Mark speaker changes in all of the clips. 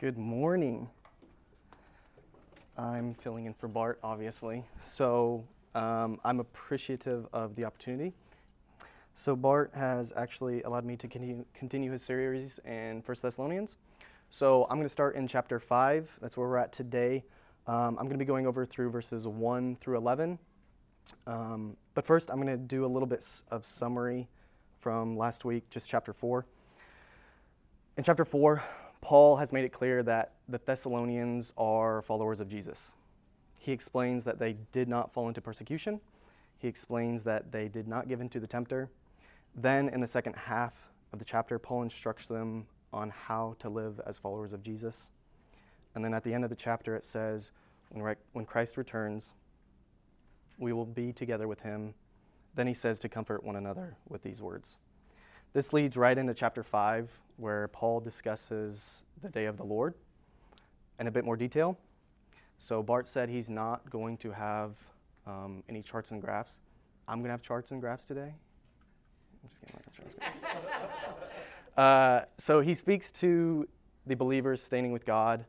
Speaker 1: Good morning. I'm filling in for Bart, obviously. So um, I'm appreciative of the opportunity. So Bart has actually allowed me to continue, continue his series in First Thessalonians. So I'm going to start in chapter 5. That's where we're at today. Um, I'm going to be going over through verses 1 through 11. Um, but first, I'm going to do a little bit of summary from last week, just chapter 4. In chapter 4, Paul has made it clear that the Thessalonians are followers of Jesus. He explains that they did not fall into persecution. He explains that they did not give in to the tempter. Then, in the second half of the chapter, Paul instructs them on how to live as followers of Jesus. And then at the end of the chapter, it says, when, when Christ returns, we will be together with him. Then he says to comfort one another with these words. This leads right into chapter 5, where Paul discusses the day of the Lord in a bit more detail. So, Bart said he's not going to have um, any charts and graphs. I'm going to have charts and graphs today. I'm just kidding. uh, so, he speaks to the believers standing with God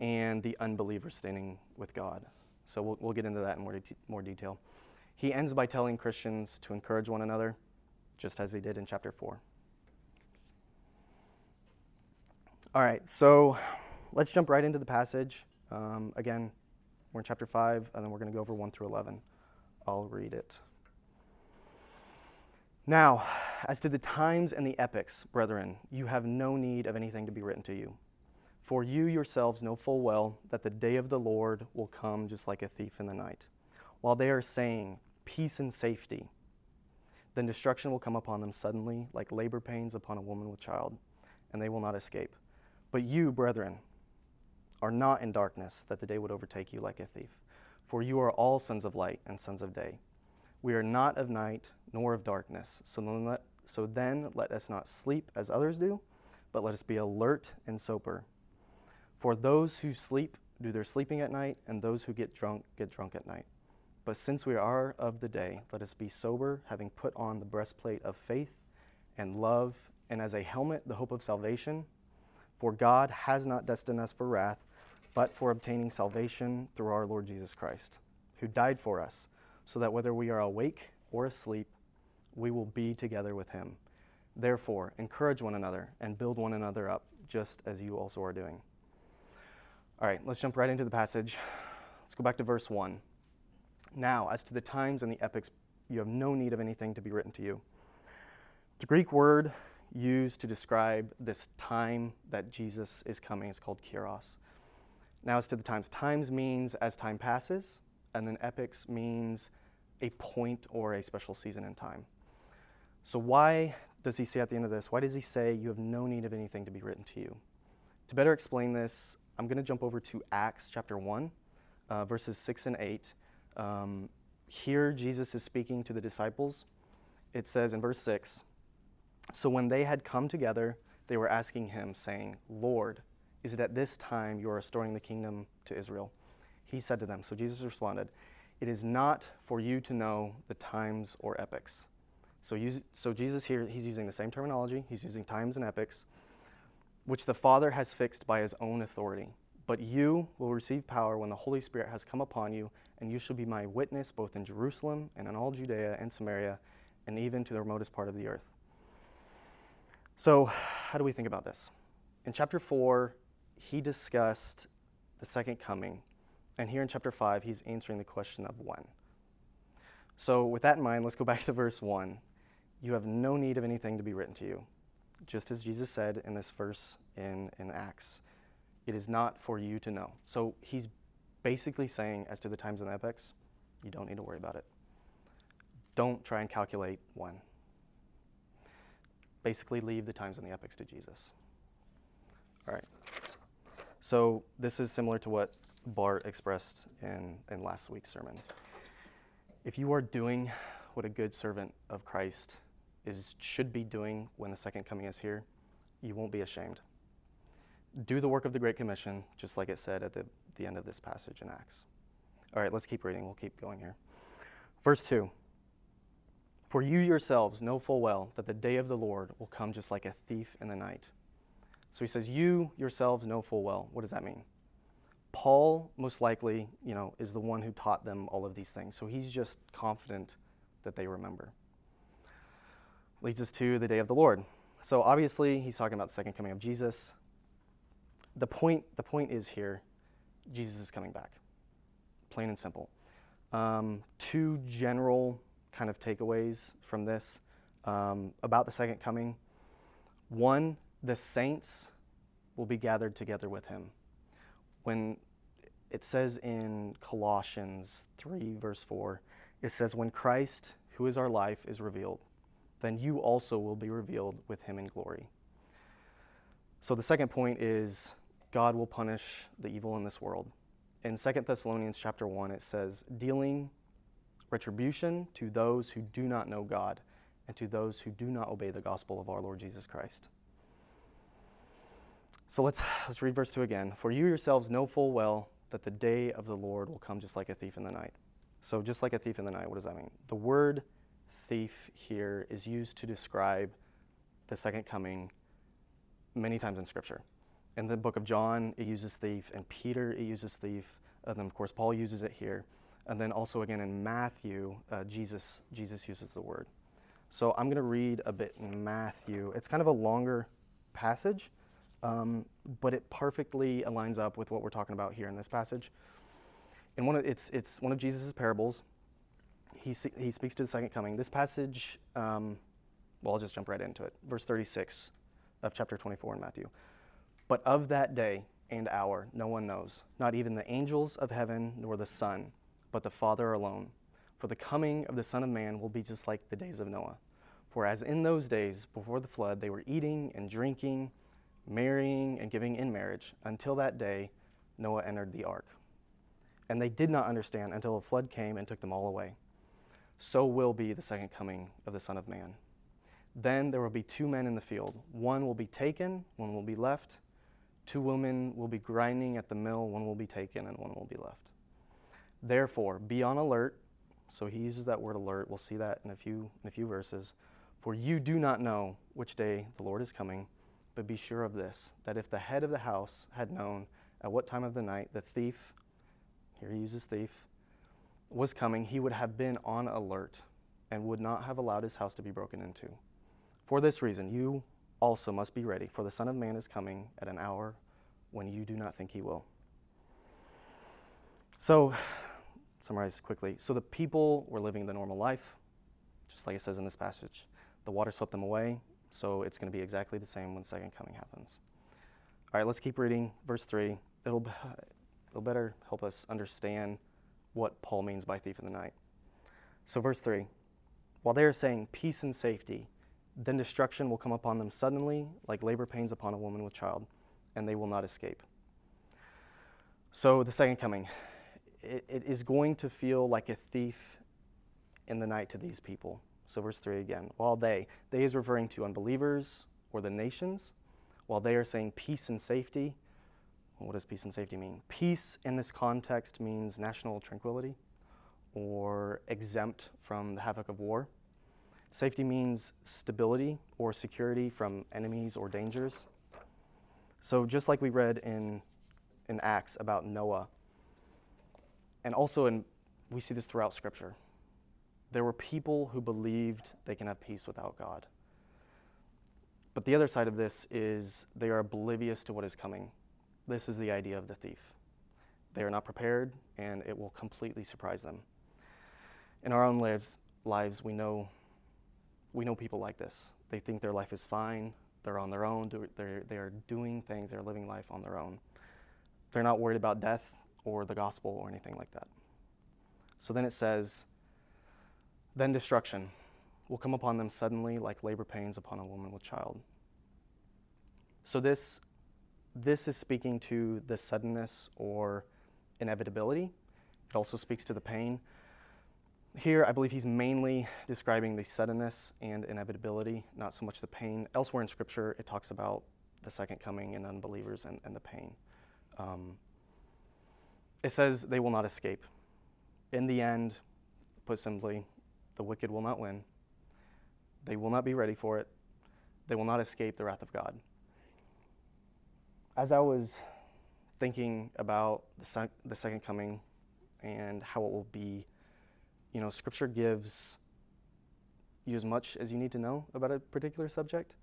Speaker 1: and the unbelievers standing with God. So, we'll, we'll get into that in more, de- more detail. He ends by telling Christians to encourage one another just as he did in chapter 4. All right, so let's jump right into the passage. Um, again, we're in chapter 5, and then we're going to go over 1 through 11. I'll read it. Now, as to the times and the epochs, brethren, you have no need of anything to be written to you. For you yourselves know full well that the day of the Lord will come just like a thief in the night. While they are saying, Peace and safety, then destruction will come upon them suddenly, like labor pains upon a woman with child, and they will not escape. But you, brethren, are not in darkness, that the day would overtake you like a thief. For you are all sons of light and sons of day. We are not of night nor of darkness. So then, let, so then let us not sleep as others do, but let us be alert and sober. For those who sleep do their sleeping at night, and those who get drunk get drunk at night. But since we are of the day, let us be sober, having put on the breastplate of faith and love, and as a helmet, the hope of salvation. For God has not destined us for wrath, but for obtaining salvation through our Lord Jesus Christ, who died for us, so that whether we are awake or asleep, we will be together with him. Therefore, encourage one another and build one another up, just as you also are doing. All right, let's jump right into the passage. Let's go back to verse 1. Now, as to the times and the epochs, you have no need of anything to be written to you. The Greek word used to describe this time that Jesus is coming is called kairos. Now, as to the times, times means as time passes, and then epochs means a point or a special season in time. So, why does he say at the end of this, why does he say you have no need of anything to be written to you? To better explain this, I'm going to jump over to Acts chapter 1, uh, verses 6 and 8, um, here, Jesus is speaking to the disciples. It says in verse 6 So when they had come together, they were asking him, saying, Lord, is it at this time you are restoring the kingdom to Israel? He said to them, So Jesus responded, It is not for you to know the times or epochs. So, use, so Jesus here, he's using the same terminology, he's using times and epochs, which the Father has fixed by his own authority. But you will receive power when the Holy Spirit has come upon you, and you shall be my witness both in Jerusalem and in all Judea and Samaria, and even to the remotest part of the earth. So, how do we think about this? In chapter 4, he discussed the second coming, and here in chapter 5, he's answering the question of when. So, with that in mind, let's go back to verse 1. You have no need of anything to be written to you, just as Jesus said in this verse in, in Acts. It is not for you to know. So he's basically saying, as to the times and the epochs, you don't need to worry about it. Don't try and calculate when. Basically, leave the times and the epochs to Jesus. All right. So this is similar to what Bart expressed in, in last week's sermon. If you are doing what a good servant of Christ is should be doing when the second coming is here, you won't be ashamed do the work of the Great Commission, just like it said at the, the end of this passage in Acts. All right, let's keep reading. We'll keep going here. Verse 2 For you yourselves know full well that the day of the Lord will come just like a thief in the night. So he says, You yourselves know full well. What does that mean? Paul, most likely, you know, is the one who taught them all of these things. So he's just confident that they remember. Leads us to the day of the Lord. So obviously, he's talking about the second coming of Jesus. The point, the point is here Jesus is coming back, plain and simple. Um, two general kind of takeaways from this um, about the second coming. One, the saints will be gathered together with him. When it says in Colossians 3, verse 4, it says, When Christ, who is our life, is revealed, then you also will be revealed with him in glory. So the second point is God will punish the evil in this world. In 2 Thessalonians chapter 1, it says, dealing retribution to those who do not know God and to those who do not obey the gospel of our Lord Jesus Christ. So let's, let's read verse 2 again. For you yourselves know full well that the day of the Lord will come just like a thief in the night. So, just like a thief in the night, what does that mean? The word thief here is used to describe the second coming many times in Scripture. In the book of John, it uses thief, and Peter, it uses thief, and then, of course, Paul uses it here. And then also again in Matthew, uh, Jesus, Jesus uses the word. So I'm going to read a bit in Matthew. It's kind of a longer passage, um, but it perfectly aligns up with what we're talking about here in this passage. In one of, it's, it's one of Jesus' parables. He, he speaks to the second coming. This passage, um, well, I'll just jump right into it. Verse 36 of chapter 24 in Matthew. But of that day and hour no one knows, not even the angels of heaven nor the Son, but the Father alone. For the coming of the Son of Man will be just like the days of Noah. For as in those days before the flood they were eating and drinking, marrying and giving in marriage, until that day Noah entered the ark. And they did not understand until the flood came and took them all away. So will be the second coming of the Son of Man. Then there will be two men in the field. One will be taken, one will be left. Two women will be grinding at the mill, one will be taken, and one will be left. Therefore, be on alert. So he uses that word alert. We'll see that in a few in a few verses. For you do not know which day the Lord is coming, but be sure of this that if the head of the house had known at what time of the night the thief, here he uses thief, was coming, he would have been on alert and would not have allowed his house to be broken into. For this reason, you also must be ready, for the Son of Man is coming at an hour when you do not think he will. So, summarize quickly. So the people were living the normal life, just like it says in this passage. The water swept them away, so it's going to be exactly the same when the second coming happens. All right, let's keep reading. Verse 3. It'll, it'll better help us understand what Paul means by thief in the night. So, verse 3 While they are saying peace and safety, then destruction will come upon them suddenly, like labor pains upon a woman with child, and they will not escape. So, the second coming it, it is going to feel like a thief in the night to these people. So, verse 3 again. While they, they is referring to unbelievers or the nations, while they are saying peace and safety. What does peace and safety mean? Peace in this context means national tranquility or exempt from the havoc of war. Safety means stability or security from enemies or dangers. So, just like we read in, in Acts about Noah, and also in we see this throughout scripture there were people who believed they can have peace without god. But the other side of this is they are oblivious to what is coming. This is the idea of the thief. They are not prepared and it will completely surprise them. In our own lives lives we know we know people like this they think their life is fine they're on their own they're, they are doing things they're living life on their own they're not worried about death or the gospel or anything like that. So then it says, Then destruction will come upon them suddenly like labor pains upon a woman with child. So this, this is speaking to the suddenness or inevitability. It also speaks to the pain. Here, I believe he's mainly describing the suddenness and inevitability, not so much the pain. Elsewhere in Scripture, it talks about the second coming and unbelievers and, and the pain. Um, it says they will not escape. In the end, put simply, the wicked will not win. They will not be ready for it. They will not escape the wrath of God. as I was thinking about the, sec- the second coming and how it will be, you know, Scripture gives you as much as you need to know about a particular subject.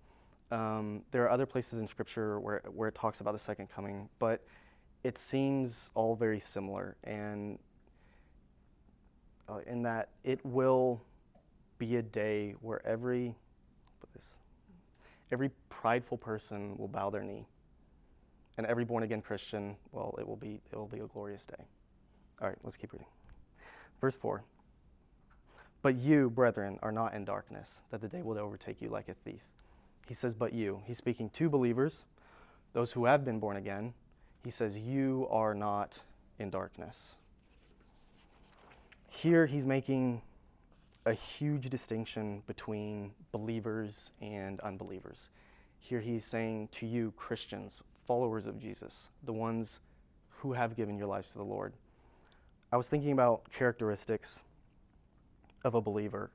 Speaker 1: Um, there are other places in Scripture where, where it talks about the second coming, but it seems all very similar, and uh, in that it will be a day where every this, every prideful person will bow their knee, and every born again Christian, well, it will be it will be a glorious day. All right, let's keep reading. Verse four. But you, brethren, are not in darkness, that the day will overtake you like a thief. He says, But you. He's speaking to believers, those who have been born again. He says, You are not in darkness. Here he's making a huge distinction between believers and unbelievers. Here he's saying to you, Christians, followers of Jesus, the ones who have given your lives to the Lord. I was thinking about characteristics of a believer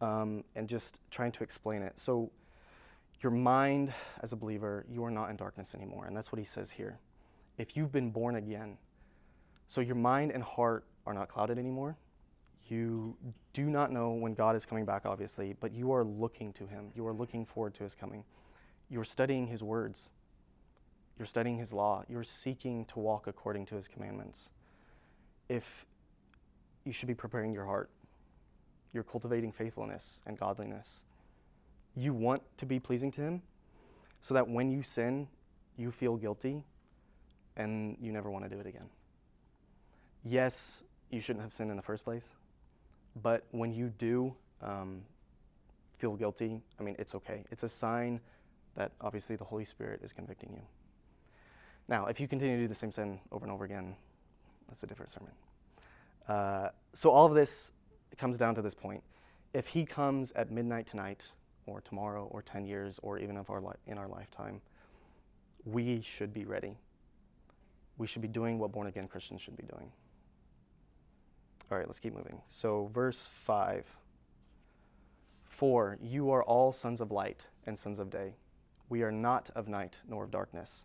Speaker 1: um, and just trying to explain it. So, your mind as a believer, you are not in darkness anymore. And that's what he says here. If you've been born again, so your mind and heart are not clouded anymore. You do not know when God is coming back, obviously, but you are looking to him. You are looking forward to his coming. You're studying his words. You're studying his law. You're seeking to walk according to his commandments. If you should be preparing your heart you're cultivating faithfulness and godliness. You want to be pleasing to Him so that when you sin, you feel guilty and you never want to do it again. Yes, you shouldn't have sinned in the first place, but when you do um, feel guilty, I mean, it's okay. It's a sign that obviously the Holy Spirit is convicting you. Now, if you continue to do the same sin over and over again, that's a different sermon. Uh, so, all of this it comes down to this point. If he comes at midnight tonight, or tomorrow, or 10 years, or even our li- in our lifetime, we should be ready. We should be doing what born again Christians should be doing. All right, let's keep moving. So, verse 5 For you are all sons of light and sons of day. We are not of night nor of darkness.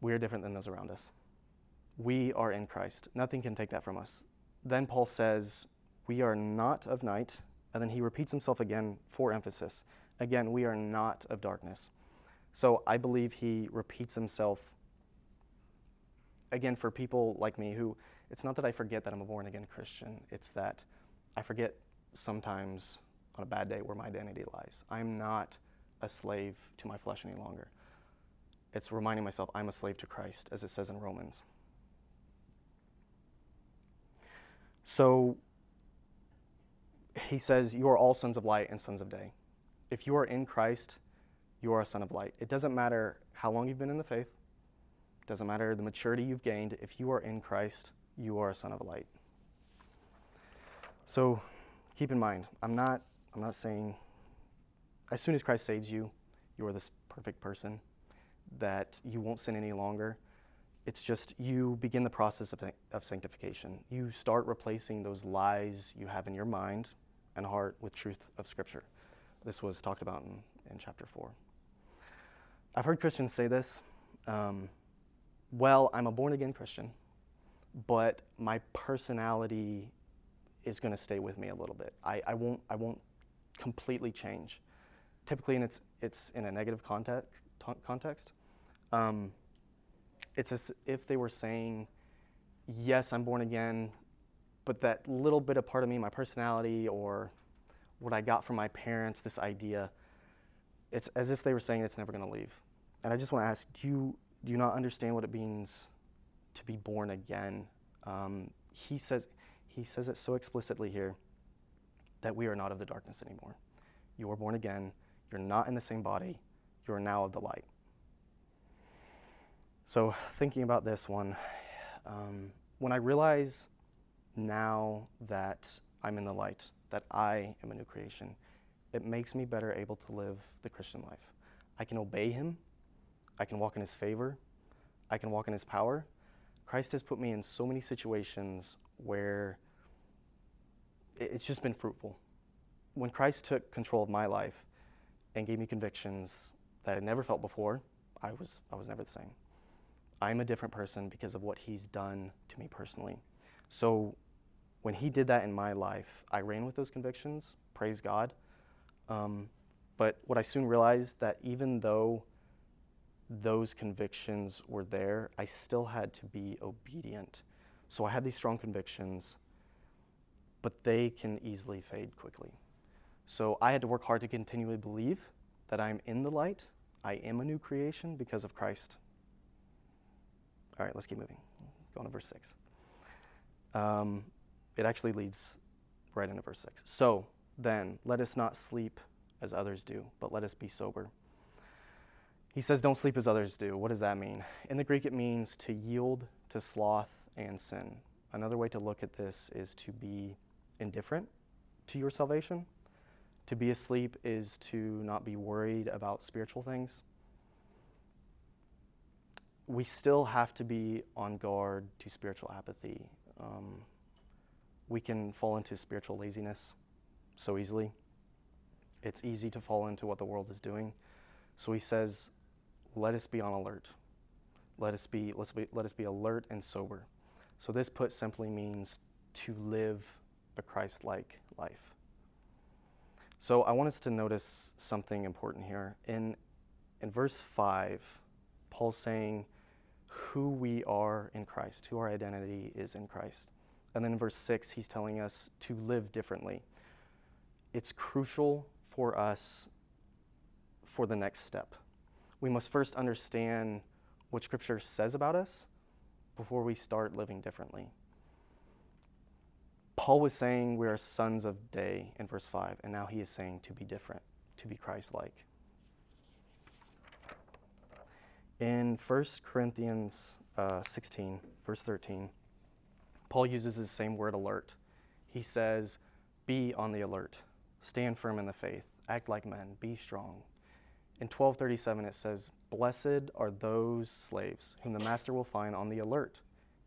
Speaker 1: We are different than those around us. We are in Christ. Nothing can take that from us then Paul says, We are not of night. And then he repeats himself again for emphasis. Again, we are not of darkness. So I believe he repeats himself again for people like me who it's not that I forget that I'm a born again Christian, it's that I forget sometimes on a bad day where my identity lies. I'm not a slave to my flesh any longer. It's reminding myself I'm a slave to Christ, as it says in Romans. So he says, You are all sons of light and sons of day. If you are in Christ, you are a son of light. It doesn't matter how long you've been in the faith, it doesn't matter the maturity you've gained. If you are in Christ, you are a son of light. So keep in mind, I'm not, I'm not saying as soon as Christ saves you, you are this perfect person, that you won't sin any longer. It's just you begin the process of, of sanctification. You start replacing those lies you have in your mind and heart with truth of Scripture. This was talked about in, in chapter 4. I've heard Christians say this um, well, I'm a born again Christian, but my personality is going to stay with me a little bit. I, I, won't, I won't completely change. Typically, and it's, it's in a negative context. context. Um, it's as if they were saying, Yes, I'm born again, but that little bit of part of me, my personality, or what I got from my parents, this idea, it's as if they were saying it's never going to leave. And I just want to ask do you, do you not understand what it means to be born again? Um, he, says, he says it so explicitly here that we are not of the darkness anymore. You are born again. You're not in the same body. You are now of the light. So, thinking about this one, um, when I realize now that I'm in the light, that I am a new creation, it makes me better able to live the Christian life. I can obey Him, I can walk in His favor, I can walk in His power. Christ has put me in so many situations where it's just been fruitful. When Christ took control of my life and gave me convictions that I never felt before, I was, I was never the same. I'm a different person because of what he's done to me personally. So when he did that in my life, I ran with those convictions, praise God. Um, but what I soon realized that even though those convictions were there, I still had to be obedient. So I had these strong convictions, but they can easily fade quickly. So I had to work hard to continually believe that I'm in the light. I am a new creation because of Christ. All right, let's keep moving. Go on to verse 6. Um, it actually leads right into verse 6. So then, let us not sleep as others do, but let us be sober. He says, Don't sleep as others do. What does that mean? In the Greek, it means to yield to sloth and sin. Another way to look at this is to be indifferent to your salvation. To be asleep is to not be worried about spiritual things. We still have to be on guard to spiritual apathy. Um, we can fall into spiritual laziness so easily. It's easy to fall into what the world is doing. So he says, let us be on alert. Let us be, let's be, let us be alert and sober. So this put simply means to live a Christ like life. So I want us to notice something important here. In, in verse 5, Paul's saying who we are in Christ, who our identity is in Christ. And then in verse 6, he's telling us to live differently. It's crucial for us for the next step. We must first understand what Scripture says about us before we start living differently. Paul was saying we are sons of day in verse 5, and now he is saying to be different, to be Christ like. In 1 Corinthians uh, 16, verse 13, Paul uses the same word alert. He says, Be on the alert, stand firm in the faith, act like men, be strong. In 1237, it says, Blessed are those slaves whom the master will find on the alert.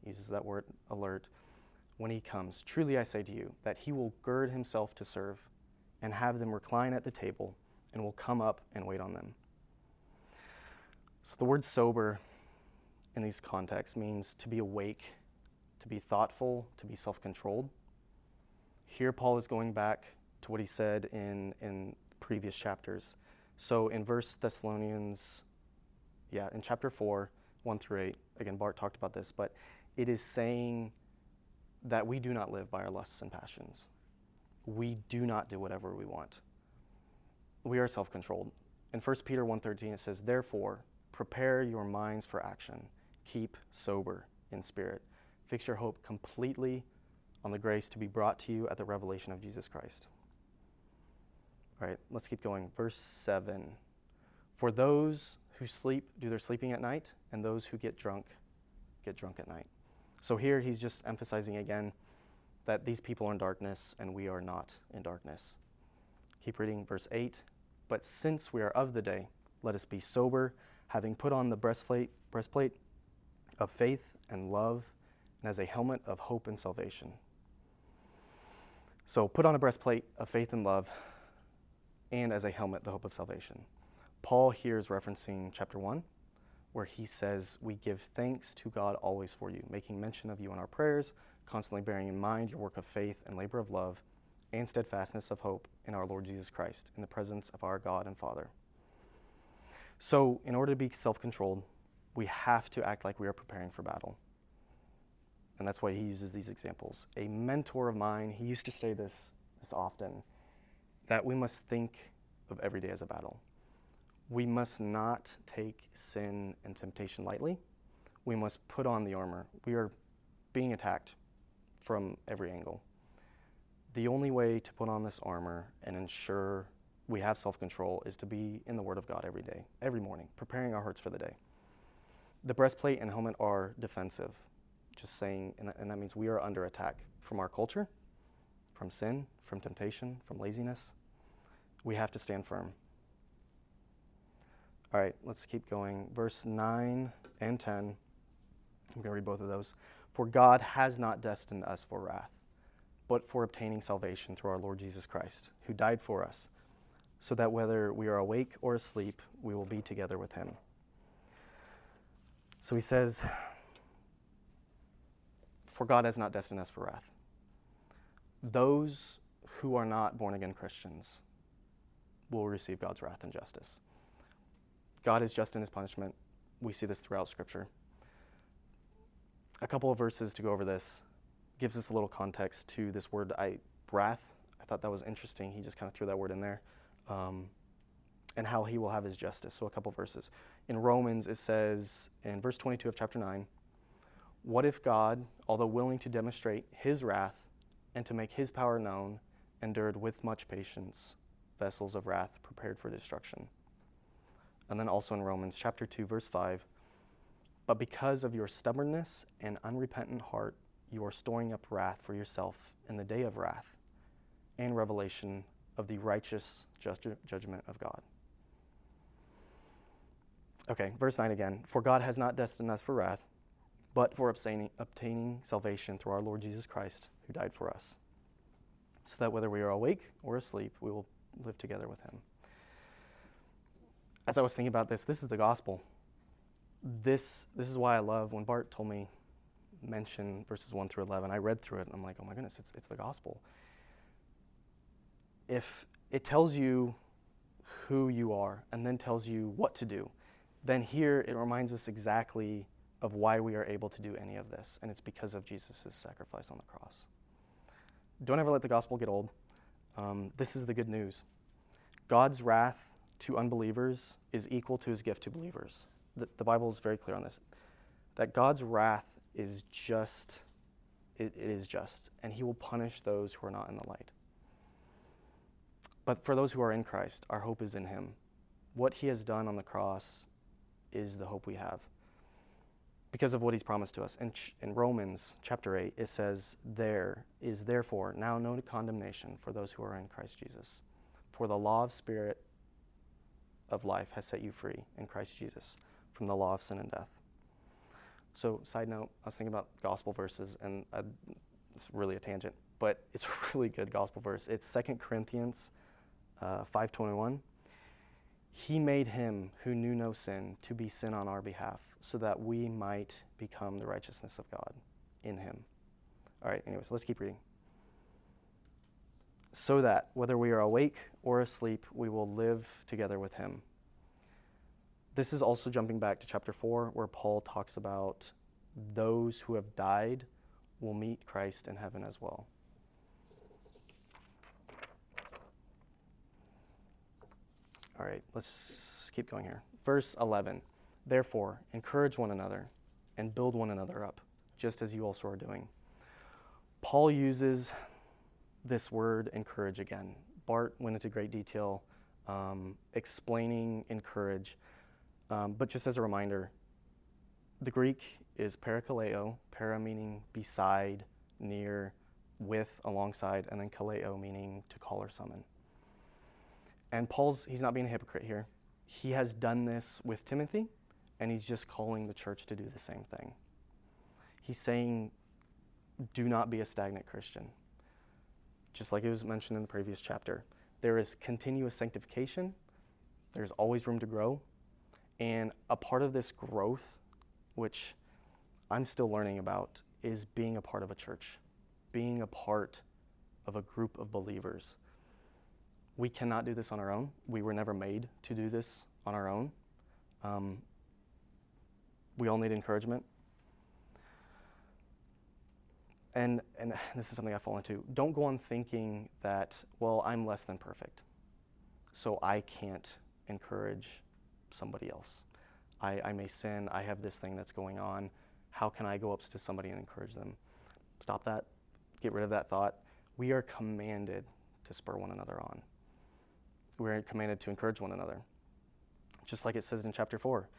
Speaker 1: He uses that word alert when he comes. Truly I say to you that he will gird himself to serve and have them recline at the table and will come up and wait on them. So the word sober in these contexts means to be awake, to be thoughtful, to be self controlled. Here, Paul is going back to what he said in, in previous chapters. So in First Thessalonians, yeah, in chapter 4, 1 through 8, again, Bart talked about this, but it is saying that we do not live by our lusts and passions. We do not do whatever we want. We are self-controlled. In 1 Peter 1:13 it says, "Therefore, prepare your minds for action. Keep sober in spirit. Fix your hope completely on the grace to be brought to you at the revelation of Jesus Christ." All right, let's keep going. Verse 7. For those who sleep do their sleeping at night, and those who get drunk get drunk at night. So here he's just emphasizing again that these people are in darkness and we are not in darkness. Keep reading verse 8. But since we are of the day, let us be sober, having put on the breastplate, breastplate of faith and love, and as a helmet of hope and salvation. So put on a breastplate of faith and love, and as a helmet, the hope of salvation. Paul here is referencing chapter 1, where he says, We give thanks to God always for you, making mention of you in our prayers, constantly bearing in mind your work of faith and labor of love and steadfastness of hope in our Lord Jesus Christ, in the presence of our God and Father. So, in order to be self controlled, we have to act like we are preparing for battle. And that's why he uses these examples. A mentor of mine, he used to say this, this often, that we must think of every day as a battle we must not take sin and temptation lightly. We must put on the armor. We are being attacked from every angle. The only way to put on this armor and ensure we have self control is to be in the Word of God every day, every morning, preparing our hearts for the day. The breastplate and helmet are defensive, just saying, and and that means we are under attack from our culture, from sin, from temptation, from laziness. We have to stand firm. All right, let's keep going. Verse 9 and 10. I'm going to read both of those. For God has not destined us for wrath, but for obtaining salvation through our Lord Jesus Christ, who died for us, so that whether we are awake or asleep, we will be together with him. So he says, For God has not destined us for wrath. Those who are not born again Christians will receive God's wrath and justice. God is just in his punishment. We see this throughout Scripture. A couple of verses to go over this gives us a little context to this word, I, wrath. I thought that was interesting. He just kind of threw that word in there. Um, and how he will have his justice. So, a couple verses. In Romans, it says in verse 22 of chapter 9, What if God, although willing to demonstrate his wrath and to make his power known, endured with much patience vessels of wrath prepared for destruction? And then also in Romans chapter 2, verse 5, But because of your stubbornness and unrepentant heart, you are storing up wrath for yourself in the day of wrath and revelation of the righteous judgment of God. Okay, verse 9 again. For God has not destined us for wrath, but for obtaining, obtaining salvation through our Lord Jesus Christ, who died for us, so that whether we are awake or asleep, we will live together with him. As I was thinking about this, this is the gospel. This, this is why I love when Bart told me mention verses 1 through 11. I read through it and I'm like, oh my goodness, it's, it's the gospel. If it tells you who you are and then tells you what to do, then here it reminds us exactly of why we are able to do any of this, and it's because of Jesus' sacrifice on the cross. Don't ever let the gospel get old. Um, this is the good news God's wrath to unbelievers is equal to his gift to believers. The, the Bible is very clear on this that God's wrath is just, it, it is just, and he will punish those who are not in the light. But for those who are in Christ, our hope is in him. What he has done on the cross is the hope we have because of what he's promised to us. In, in Romans chapter 8, it says, There is therefore now no condemnation for those who are in Christ Jesus. For the law of spirit of life has set you free in Christ Jesus from the law of sin and death. So, side note, I was thinking about gospel verses, and I, it's really a tangent, but it's a really good gospel verse. It's 2 Corinthians uh, 5.21. He made him who knew no sin to be sin on our behalf, so that we might become the righteousness of God in him. All right, anyways, let's keep reading. So that, whether we are awake or asleep, we will live together with him. This is also jumping back to chapter 4, where Paul talks about those who have died will meet Christ in heaven as well. All right, let's keep going here. Verse 11 Therefore, encourage one another and build one another up, just as you also are doing. Paul uses this word encourage again. Bart went into great detail um, explaining encourage. Um, but just as a reminder, the Greek is parakaleo, para meaning beside, near, with, alongside, and then kaleo meaning to call or summon. And Paul's, he's not being a hypocrite here. He has done this with Timothy, and he's just calling the church to do the same thing. He's saying, do not be a stagnant Christian. Just like it was mentioned in the previous chapter, there is continuous sanctification, there's always room to grow. And a part of this growth, which I'm still learning about, is being a part of a church, being a part of a group of believers we cannot do this on our own. We were never made to do this on our own. Um, we all need encouragement. And, and this is something I fall into. Don't go on thinking that, well, I'm less than perfect, so I can't encourage somebody else. I, I may sin, I have this thing that's going on. How can I go up to somebody and encourage them? Stop that. Get rid of that thought. We are commanded to spur one another on we're commanded to encourage one another. Just like it says in chapter 4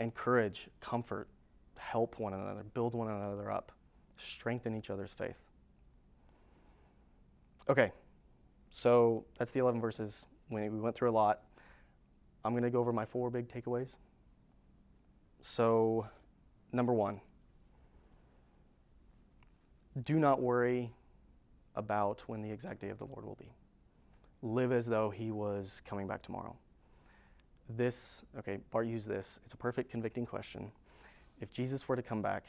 Speaker 1: encourage, comfort, help one another, build one another up, strengthen each other's faith. Okay, so that's the 11 verses. We went through a lot. I'm going to go over my four big takeaways. So, number one, do not worry about when the exact day of the Lord will be live as though he was coming back tomorrow. This, okay, Bart used this. It's a perfect convicting question. if Jesus were to come back,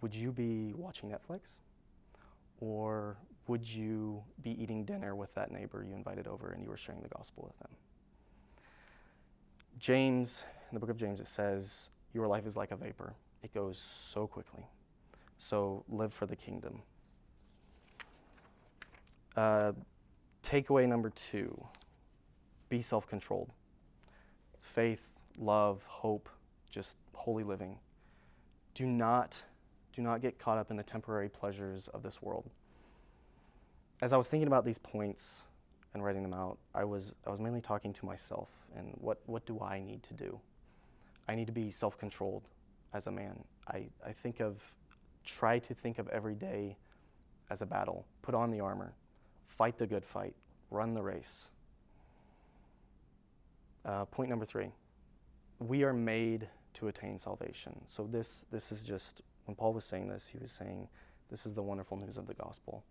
Speaker 1: would you be watching Netflix? Or would you be eating dinner with that neighbor you invited over and you were sharing the gospel with them? James, in the book of James, it says, Your life is like a vapor, it goes so quickly. So live for the kingdom. Uh, takeaway number two be self controlled. Faith, love, hope, just holy living. Do not, do not get caught up in the temporary pleasures of this world. As I was thinking about these points and writing them out, I was, I was mainly talking to myself and what, what do I need to do? I need to be self controlled as a man. I, I think of, try to think of every day as a battle. Put on the armor, fight the good fight, run the race. Uh, point number three we are made to attain salvation. So, this, this is just, when Paul was saying this, he was saying, this is the wonderful news of the gospel.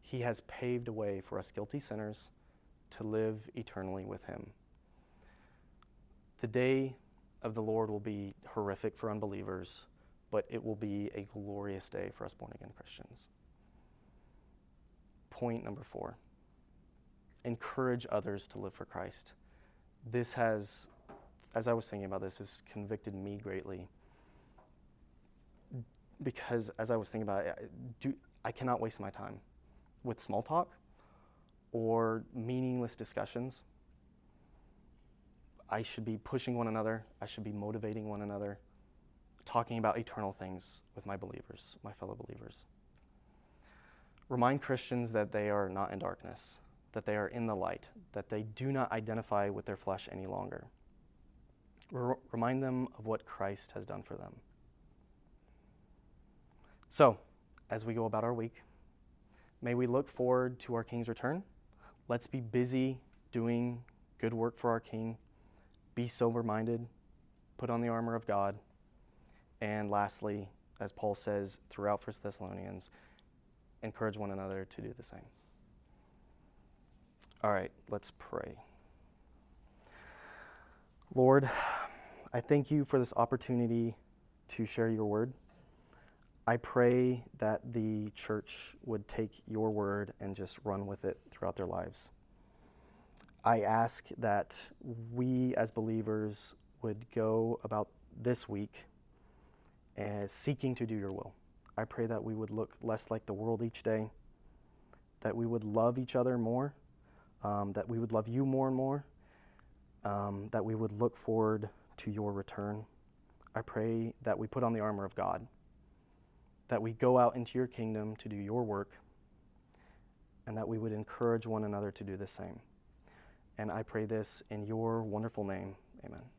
Speaker 1: He has paved a way for us guilty sinners to live eternally with him. The day of the Lord will be horrific for unbelievers, but it will be a glorious day for us born again Christians. Point number four encourage others to live for Christ. This has, as I was thinking about this, has convicted me greatly. Because as I was thinking about it, do, I cannot waste my time with small talk or meaningless discussions. I should be pushing one another, I should be motivating one another, talking about eternal things with my believers, my fellow believers. Remind Christians that they are not in darkness, that they are in the light, that they do not identify with their flesh any longer. R- remind them of what Christ has done for them. So, as we go about our week, may we look forward to our King's return. Let's be busy doing good work for our King. Be sober minded. Put on the armor of God. And lastly, as Paul says throughout 1 Thessalonians, encourage one another to do the same. All right, let's pray. Lord, I thank you for this opportunity to share your word. I pray that the church would take your word and just run with it throughout their lives. I ask that we as believers would go about this week as seeking to do your will. I pray that we would look less like the world each day, that we would love each other more um, that we would love you more and more, um, that we would look forward to your return. I pray that we put on the armor of God, that we go out into your kingdom to do your work, and that we would encourage one another to do the same. And I pray this in your wonderful name. Amen.